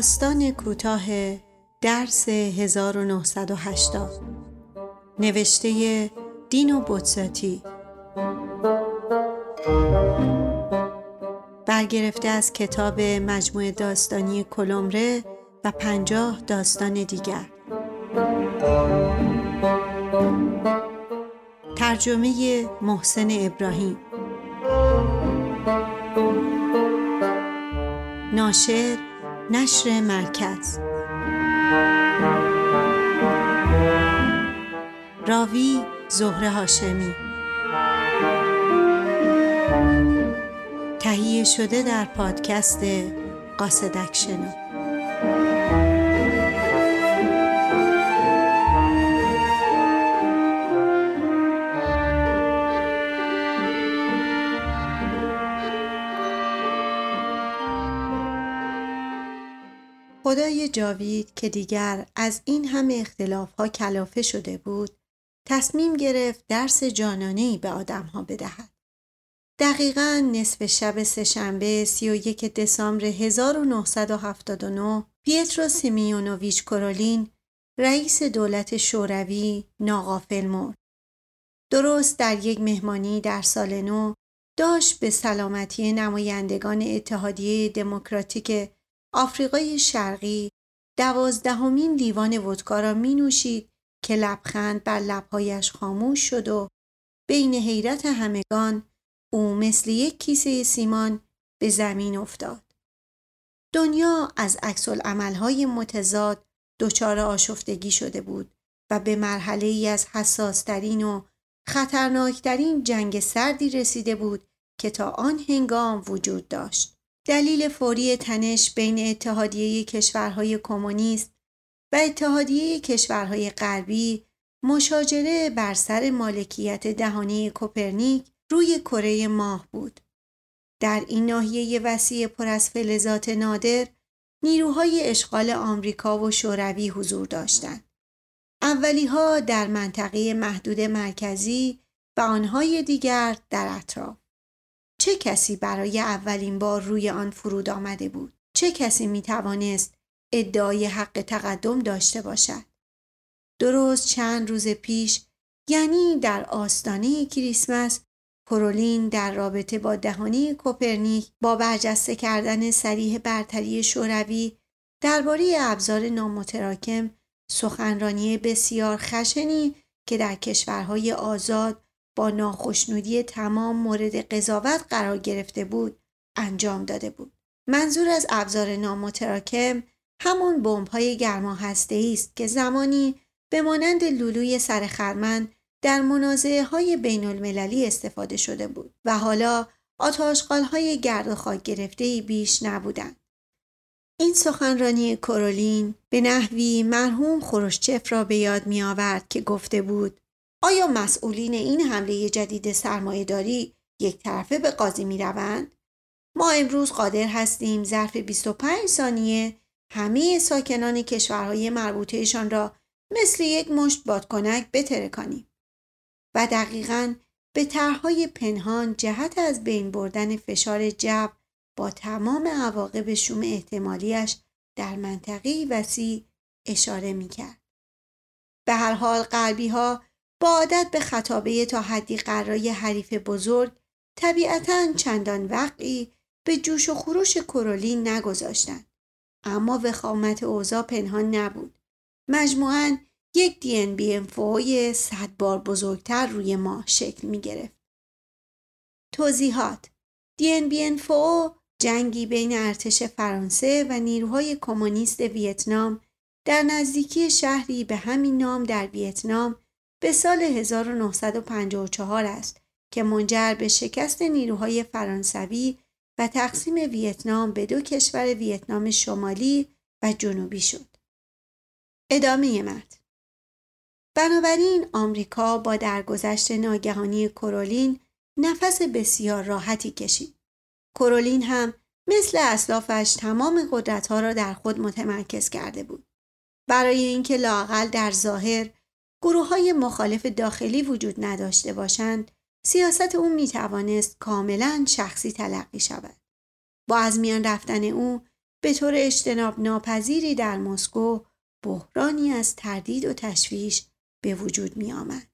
داستان کوتاه درس 1980 نوشته دینو بوتساتی. برگرفته از کتاب مجموع داستانی کلمره و پنجاه داستان دیگر. ترجمه محسن ابراهیم. ناشر نشر مرکز. راوی زهره هاشمی. تهیه شده در پادکست قاصدک شنو خدای جاوید که دیگر از این همه اختلاف ها کلافه شده بود تصمیم گرفت درس جانانه به آدم ها بدهد. دقیقا نصف شب سهشنبه 31 دسامبر 1979 پیترو سیمیونوویچ کرولین رئیس دولت شوروی ناغافل مرد. درست در یک مهمانی در سال نو داشت به سلامتی نمایندگان اتحادیه دموکراتیک آفریقای شرقی دوازدهمین لیوان ودکا را می نوشید که لبخند بر لبهایش خاموش شد و بین حیرت همگان او مثل یک کیسه سیمان به زمین افتاد. دنیا از عکس عملهای متضاد دچار آشفتگی شده بود و به مرحله ای از حساسترین و خطرناکترین جنگ سردی رسیده بود که تا آن هنگام وجود داشت. دلیل فوری تنش بین اتحادیه کشورهای کمونیست و اتحادیه کشورهای غربی مشاجره بر سر مالکیت دهانی کوپرنیک روی کره ماه بود. در این ناحیه وسیع پر از فلزات نادر نیروهای اشغال آمریکا و شوروی حضور داشتند. اولی ها در منطقه محدود مرکزی و آنهای دیگر در اطراف. چه کسی برای اولین بار روی آن فرود آمده بود؟ چه کسی می توانست ادعای حق تقدم داشته باشد؟ درست چند روز پیش یعنی در آستانه کریسمس کرولین در رابطه با دهانی کوپرنیک با برجسته کردن سریح برتری شوروی درباره ابزار نامتراکم سخنرانی بسیار خشنی که در کشورهای آزاد ناخشنودی تمام مورد قضاوت قرار گرفته بود انجام داده بود. منظور از ابزار نامتراکم همون بمب‌های گرما هسته است که زمانی به مانند لولوی سر خرمن در منازعه های بین المللی استفاده شده بود و حالا آتاشقال های گرد و خاک گرفته بیش نبودند. این سخنرانی کرولین به نحوی مرحوم خروشچف را به یاد می آورد که گفته بود آیا مسئولین این حمله جدید سرمایهداری یک طرفه به قاضی می روند؟ ما امروز قادر هستیم ظرف 25 ثانیه همه ساکنان کشورهای مربوطهشان را مثل یک مشت بادکنک بترکانیم و دقیقا به طرحهای پنهان جهت از بین بردن فشار جب با تمام عواقب شوم احتمالیش در منطقه وسیع اشاره می کرد. به هر حال قلبی ها با عادت به خطابه تا حدی قرای حریف بزرگ طبیعتا چندان وقعی به جوش و خروش کرولین نگذاشتند اما وخامت اوضاع پنهان نبود مجموعاً یک دی ان بی ام صد بار بزرگتر روی ما شکل می گرفت. توضیحات دی ان بی فو جنگی بین ارتش فرانسه و نیروهای کمونیست ویتنام در نزدیکی شهری به همین نام در ویتنام به سال 1954 است که منجر به شکست نیروهای فرانسوی و تقسیم ویتنام به دو کشور ویتنام شمالی و جنوبی شد. ادامه متن بنابراین آمریکا با درگذشت ناگهانی کرولین نفس بسیار راحتی کشید. کرولین هم مثل اسلافش تمام قدرتها را در خود متمرکز کرده بود. برای اینکه لاقل در ظاهر گروه های مخالف داخلی وجود نداشته باشند سیاست او می توانست کاملا شخصی تلقی شود. با از میان رفتن او به طور اجتناب ناپذیری در مسکو بحرانی از تردید و تشویش به وجود می آمد.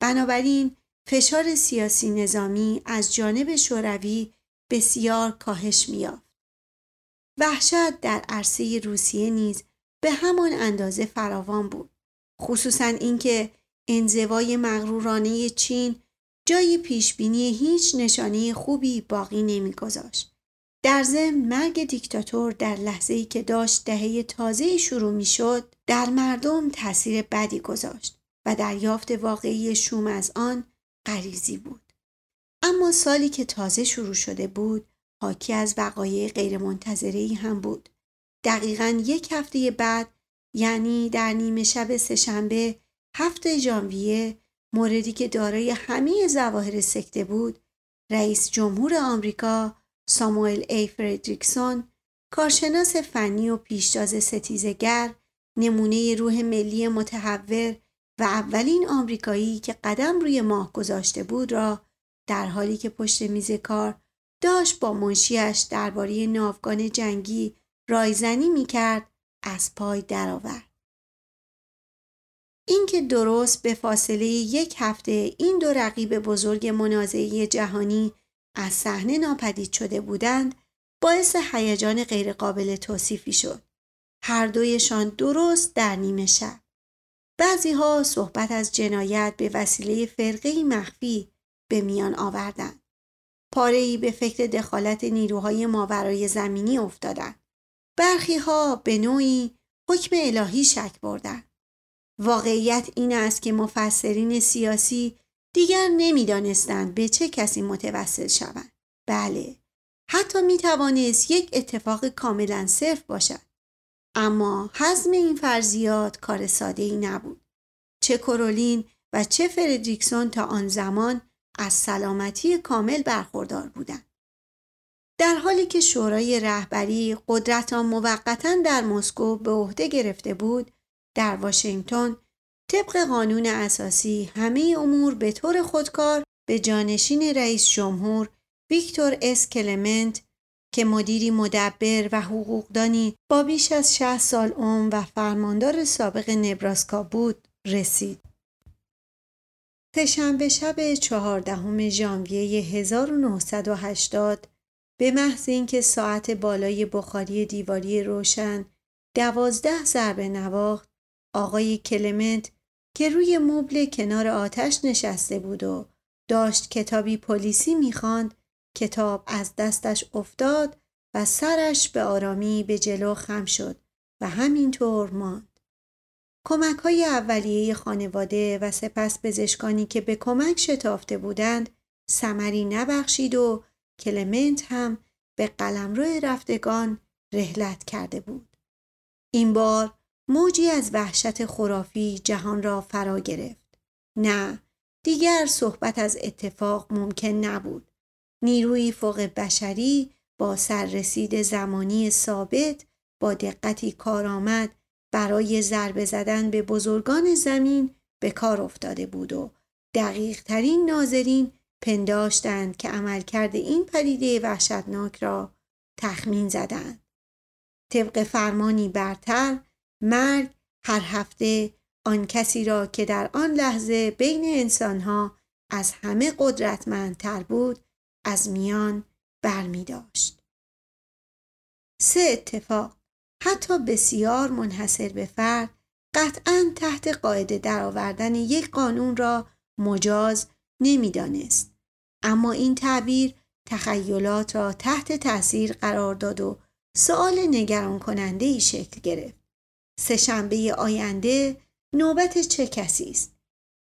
بنابراین فشار سیاسی نظامی از جانب شوروی بسیار کاهش میافت. وحشت در عرصه روسیه نیز به همان اندازه فراوان بود. خصوصا اینکه انزوای مغرورانه چین جای پیشبینی هیچ نشانه خوبی باقی نمیگذاشت. در ضمن مرگ دیکتاتور در لحظه ای که داشت دهه تازه شروع می شد در مردم تاثیر بدی گذاشت و دریافت واقعی شوم از آن غریزی بود. اما سالی که تازه شروع شده بود حاکی از وقایع غیرمنتظره هم بود. دقیقا یک هفته بعد یعنی در نیمه شب سهشنبه هفته ژانویه موردی که دارای همه ظواهر سکته بود رئیس جمهور آمریکا ساموئل ای فردریکسون کارشناس فنی و پیشتاز ستیزگر نمونه روح ملی متحور و اولین آمریکایی که قدم روی ماه گذاشته بود را در حالی که پشت میز کار داشت با منشیش درباره ناوگان جنگی رایزنی می‌کرد از پای درآورد. اینکه درست به فاصله یک هفته این دو رقیب بزرگ منازعه جهانی از صحنه ناپدید شده بودند باعث هیجان غیرقابل توصیفی شد. هر دویشان درست در نیمه شب. بعضی ها صحبت از جنایت به وسیله فرقه مخفی به میان آوردند. پاره به فکر دخالت نیروهای ماورای زمینی افتادند. برخی ها به نوعی حکم الهی شک بردند. واقعیت این است که مفسرین سیاسی دیگر نمی‌دانستند به چه کسی متوسل شوند. بله، حتی می توانست یک اتفاق کاملا صرف باشد. اما حزم این فرضیات کار ساده ای نبود. چه کرولین و چه فردریکسون تا آن زمان از سلامتی کامل برخوردار بودند. در حالی که شورای رهبری قدرت موقتا در مسکو به عهده گرفته بود، در واشنگتن طبق قانون اساسی همه امور به طور خودکار به جانشین رئیس جمهور ویکتور اس کلمنت که مدیری مدبر و حقوقدانی با بیش از 60 سال عمر و فرماندار سابق نبراسکا بود رسید. سهشنبه شب چهاردهم ژانویه 1980 به محض اینکه ساعت بالای بخاری دیواری روشن دوازده ضربه نواخت آقای کلمنت که روی مبل کنار آتش نشسته بود و داشت کتابی پلیسی می‌خواند کتاب از دستش افتاد و سرش به آرامی به جلو خم شد و همینطور ماند. کمک های اولیه خانواده و سپس پزشکانی که به کمک شتافته بودند سمری نبخشید و کلمنت هم به قلمرو رفتگان رهلت کرده بود. این بار موجی از وحشت خرافی جهان را فرا گرفت. نه، دیگر صحبت از اتفاق ممکن نبود. نیروی فوق بشری با سررسید زمانی ثابت با دقتی کارآمد برای ضربه زدن به بزرگان زمین به کار افتاده بود و دقیق ترین ناظرین پنداشتند که عملکرد این پدیده وحشتناک را تخمین زدند. طبق فرمانی برتر مرگ هر هفته آن کسی را که در آن لحظه بین انسانها از همه قدرتمندتر بود از میان برمی داشت. سه اتفاق حتی بسیار منحصر به فرد قطعا تحت قاعده درآوردن یک قانون را مجاز نمی‌دانست. اما این تعبیر تخیلات را تحت تاثیر قرار داد و سؤال نگران کننده ای شکل گرفت. سهشنبه آینده نوبت چه کسی است؟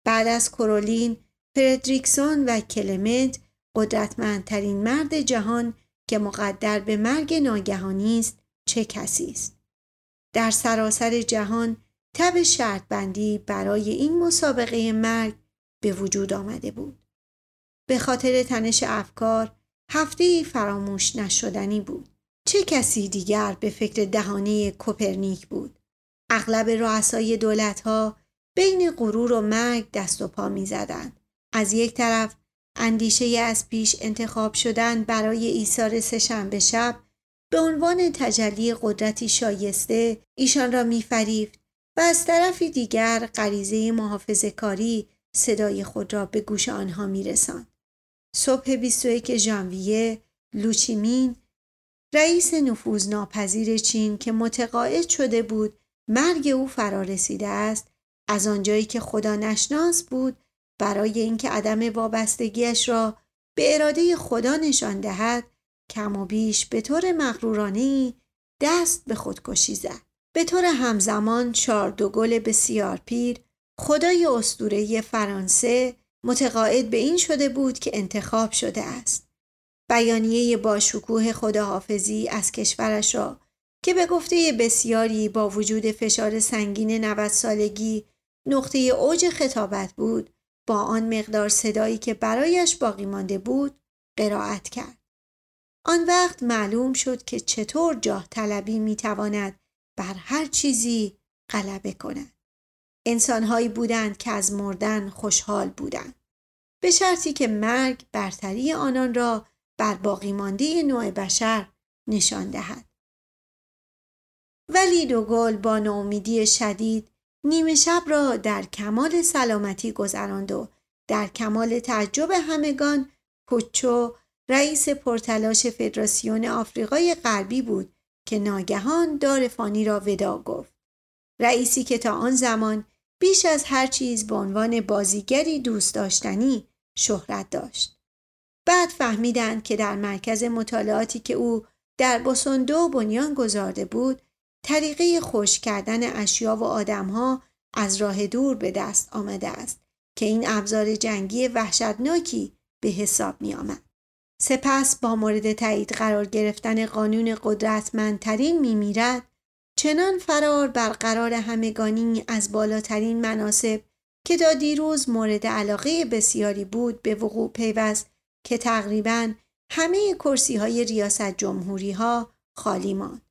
بعد از کرولین فردریکسون و کلمنت قدرتمندترین مرد جهان که مقدر به مرگ ناگهانی است چه کسی است؟ در سراسر جهان تب شرط بندی برای این مسابقه مرگ به وجود آمده بود. به خاطر تنش افکار هفته فراموش نشدنی بود. چه کسی دیگر به فکر دهانه کوپرنیک بود؟ اغلب رؤسای دولتها بین غرور و مرگ دست و پا می زدند. از یک طرف اندیشه از پیش انتخاب شدن برای ایثار سهشنبه شب به عنوان تجلی قدرتی شایسته ایشان را میفریفت و از طرفی دیگر غریزه محافظه کاری صدای خود را به گوش آنها میرساند. صبح 21 ژانویه لوچیمین رئیس نفوذناپذیر چین که متقاعد شده بود مرگ او فرا رسیده است از آنجایی که خدا نشناس بود برای اینکه عدم وابستگیش را به اراده خدا نشان دهد کم و بیش به طور مغرورانه دست به خودکشی زد به طور همزمان گل بسیار پیر خدای اسطوره فرانسه متقاعد به این شده بود که انتخاب شده است بیانیه با شکوه خداحافظی از کشورش را که به گفته بسیاری با وجود فشار سنگین 90 سالگی نقطه اوج خطابت بود با آن مقدار صدایی که برایش باقی مانده بود قرائت کرد. آن وقت معلوم شد که چطور جاه طلبی می تواند بر هر چیزی غلبه کند. انسانهایی بودند که از مردن خوشحال بودند. به شرطی که مرگ برتری آنان را بر باقی مانده نوع بشر نشان دهد. ولی دوگل با ناامیدی شدید نیمه شب را در کمال سلامتی گذراند و در کمال تعجب همگان پوچو رئیس پرتلاش فدراسیون آفریقای غربی بود که ناگهان دار فانی را ودا گفت. رئیسی که تا آن زمان بیش از هر چیز به عنوان بازیگری دوست داشتنی شهرت داشت. بعد فهمیدند که در مرکز مطالعاتی که او در بسندو بنیان گذارده بود طریقه خوش کردن اشیا و آدمها از راه دور به دست آمده است که این ابزار جنگی وحشتناکی به حساب می آمد. سپس با مورد تایید قرار گرفتن قانون قدرتمندترین می میرد چنان فرار برقرار همگانی از بالاترین مناسب که تا دیروز مورد علاقه بسیاری بود به وقوع پیوست که تقریبا همه کرسی های ریاست جمهوری ها خالی ماند.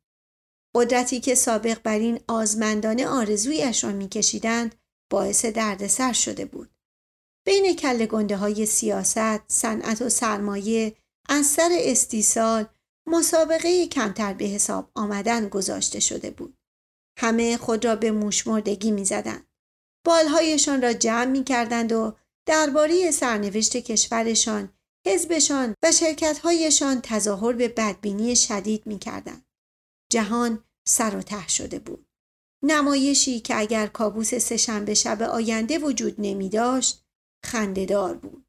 قدرتی که سابق بر این آزمندانه آرزویش را میکشیدند باعث دردسر شده بود. بین کل گنده های سیاست، صنعت و سرمایه از سر استیصال مسابقه کمتر به حساب آمدن گذاشته شده بود. همه خود را به موشمردگی می زدند. بالهایشان را جمع می کردند و درباره سرنوشت کشورشان، حزبشان و شرکتهایشان تظاهر به بدبینی شدید می کردند. جهان سر و ته شده بود. نمایشی که اگر کابوس سهشنبه شب آینده وجود نمی داشت خندهدار بود.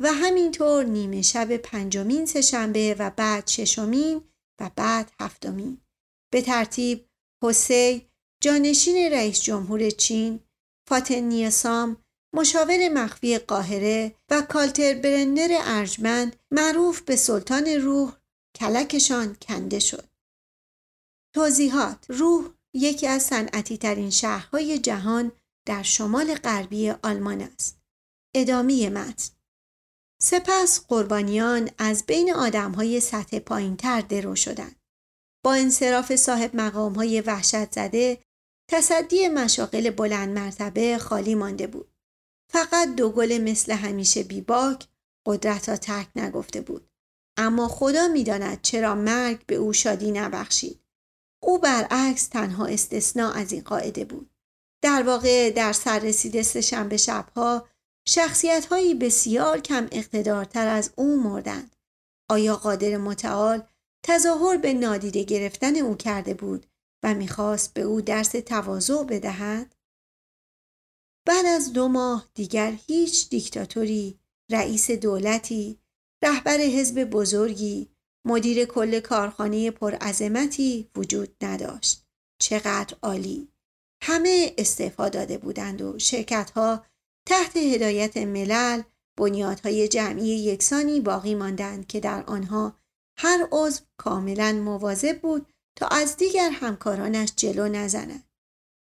و همینطور نیمه شب پنجمین سهشنبه و بعد ششمین و بعد هفتمین. به ترتیب حسی جانشین رئیس جمهور چین، فاتن نیاسام، مشاور مخفی قاهره و کالتر برنر ارجمند معروف به سلطان روح کلکشان کنده شد. توضیحات روح یکی از صنعتی ترین شهرهای جهان در شمال غربی آلمان است. ادامه متن سپس قربانیان از بین آدمهای سطح پایین تر درو شدند. با انصراف صاحب مقام های وحشت زده تصدی مشاقل بلند مرتبه خالی مانده بود. فقط دو گل مثل همیشه بیباک قدرت را ترک نگفته بود. اما خدا می‌داند چرا مرگ به او شادی نبخشید. او برعکس تنها استثناء از این قاعده بود. در واقع در سررسید سهشنبه شبها شخصیت هایی بسیار کم اقتدارتر از او مردند. آیا قادر متعال تظاهر به نادیده گرفتن او کرده بود و می‌خواست به او درس تواضع بدهد؟ بعد از دو ماه دیگر هیچ دیکتاتوری، رئیس دولتی، رهبر حزب بزرگی، مدیر کل کارخانه پرعظمتی وجود نداشت. چقدر عالی! همه استعفا داده بودند و شرکت ها تحت هدایت ملل بنیادهای جمعی یکسانی باقی ماندند که در آنها هر عضو کاملا مواظب بود تا از دیگر همکارانش جلو نزند.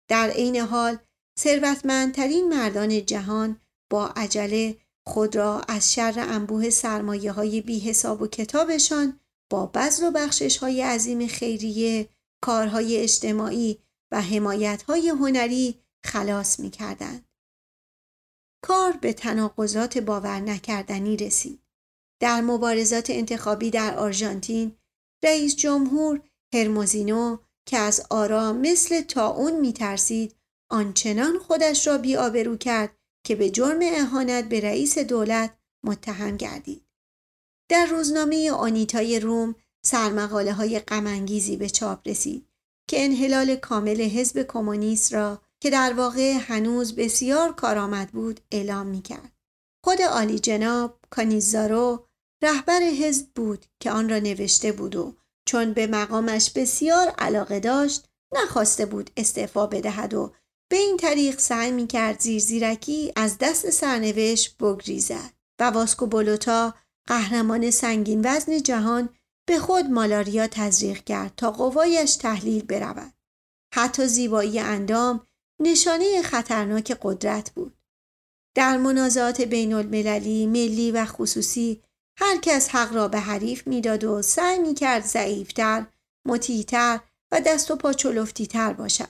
در عین حال ثروتمندترین مردان جهان با عجله خود را از شر انبوه سرمایه های بی حساب و کتابشان با بذل و بخشش های عظیم خیریه، کارهای اجتماعی و حمایت های هنری خلاص می کردند. کار به تناقضات باور نکردنی رسید. در مبارزات انتخابی در آرژانتین رئیس جمهور هرموزینو که از آرا مثل تاون میترسید آنچنان خودش را بیآبرو کرد که به جرم اهانت به رئیس دولت متهم گردید. در روزنامه آنیتای روم سرمقاله های غمانگیزی به چاپ رسید که انحلال کامل حزب کمونیست را که در واقع هنوز بسیار کارآمد بود اعلام می کرد. خود عالی جناب کانیزارو رهبر حزب بود که آن را نوشته بود و چون به مقامش بسیار علاقه داشت نخواسته بود استعفا بدهد و به این طریق سعی می کرد زیر زیرکی از دست سرنوشت بگریزد و واسکو بولوتا قهرمان سنگین وزن جهان به خود مالاریا تزریق کرد تا قوایش تحلیل برود. حتی زیبایی اندام نشانه خطرناک قدرت بود. در منازعات بین المللی، ملی و خصوصی هر کس حق را به حریف می‌داد و سعی می کرد ضعیفتر، مطیعتر و دست و پا چلفتیتر باشد.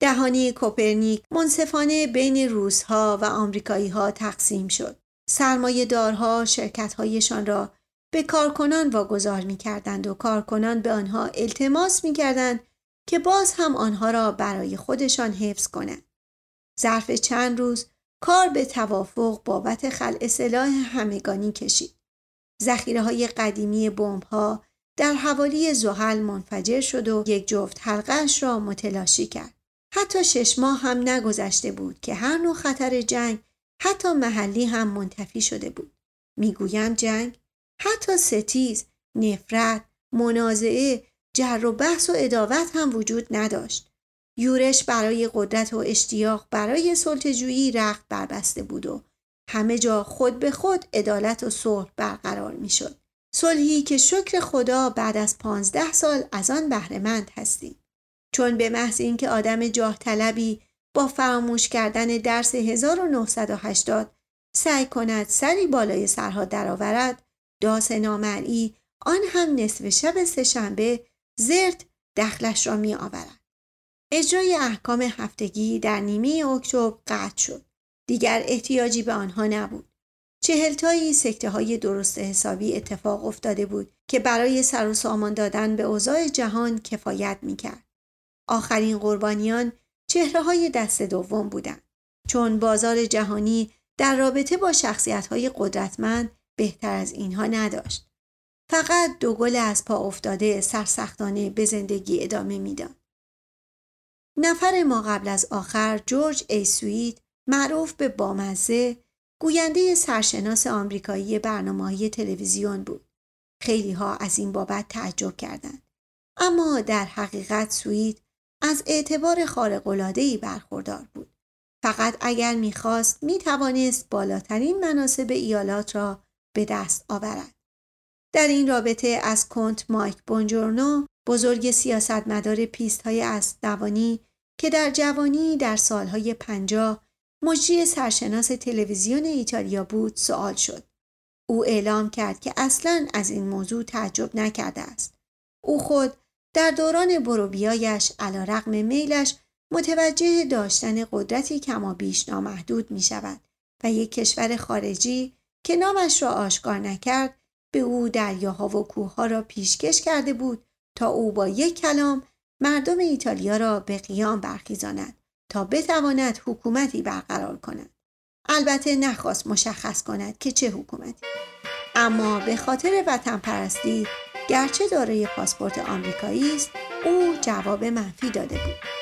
دهانی کوپرنیک منصفانه بین روسها و آمریکایی ها تقسیم شد. سرمایه دارها شرکتهایشان را به کارکنان واگذار می کردند و کارکنان به آنها التماس می کردند که باز هم آنها را برای خودشان حفظ کنند. ظرف چند روز کار به توافق بابت خلع سلاح همگانی کشید. ذخیره های قدیمی بمب ها در حوالی زحل منفجر شد و یک جفت حلقش را متلاشی کرد. حتی شش ماه هم نگذشته بود که هر نوع خطر جنگ حتی محلی هم منتفی شده بود. می‌گویم جنگ حتی ستیز، نفرت، منازعه، جر و بحث و اداوت هم وجود نداشت. یورش برای قدرت و اشتیاق برای سلطجویی رخت بربسته بود و همه جا خود به خود عدالت و صلح برقرار می شد. صلحی که شکر خدا بعد از پانزده سال از آن بهرهمند هستیم. چون به محض اینکه آدم جاه طلبی با فراموش کردن درس 1980 سعی کند سری بالای سرها درآورد داس نامرئی آن هم نصف شب سهشنبه زرت دخلش را می آورد. اجرای احکام هفتگی در نیمه اکتبر قطع شد. دیگر احتیاجی به آنها نبود. چهلتایی سکته های درست حسابی اتفاق افتاده بود که برای سر و سامان دادن به اوضاع جهان کفایت می کرد. آخرین قربانیان چهره های دست دوم بودند. چون بازار جهانی در رابطه با شخصیت های قدرتمند بهتر از اینها نداشت. فقط دو گل از پا افتاده سرسختانه به زندگی ادامه می‌داد. نفر ما قبل از آخر جورج ای سوید معروف به بامزه گوینده سرشناس آمریکایی برنامه تلویزیون بود. خیلی ها از این بابت تعجب کردند. اما در حقیقت سوید از اعتبار خارق‌العاده‌ای برخوردار بود. فقط اگر می‌خواست می‌توانست بالاترین مناسب ایالات را به دست آورد. در این رابطه از کنت مایک بونجورنو بزرگ سیاستمدار پیست های دوانی که در جوانی در سالهای پنجاه مجری سرشناس تلویزیون ایتالیا بود سوال شد. او اعلام کرد که اصلا از این موضوع تعجب نکرده است. او خود در دوران بروبیایش علا رقم میلش متوجه داشتن قدرتی کما بیش نامحدود می شود و یک کشور خارجی که نامش را آشکار نکرد به او دریاها و کوهها را پیشکش کرده بود تا او با یک کلام مردم ایتالیا را به قیام برخیزاند تا بتواند حکومتی برقرار کند. البته نخواست مشخص کند که چه حکومتی. اما به خاطر وطن پرستی گرچه دارای پاسپورت آمریکایی است او جواب منفی داده بود.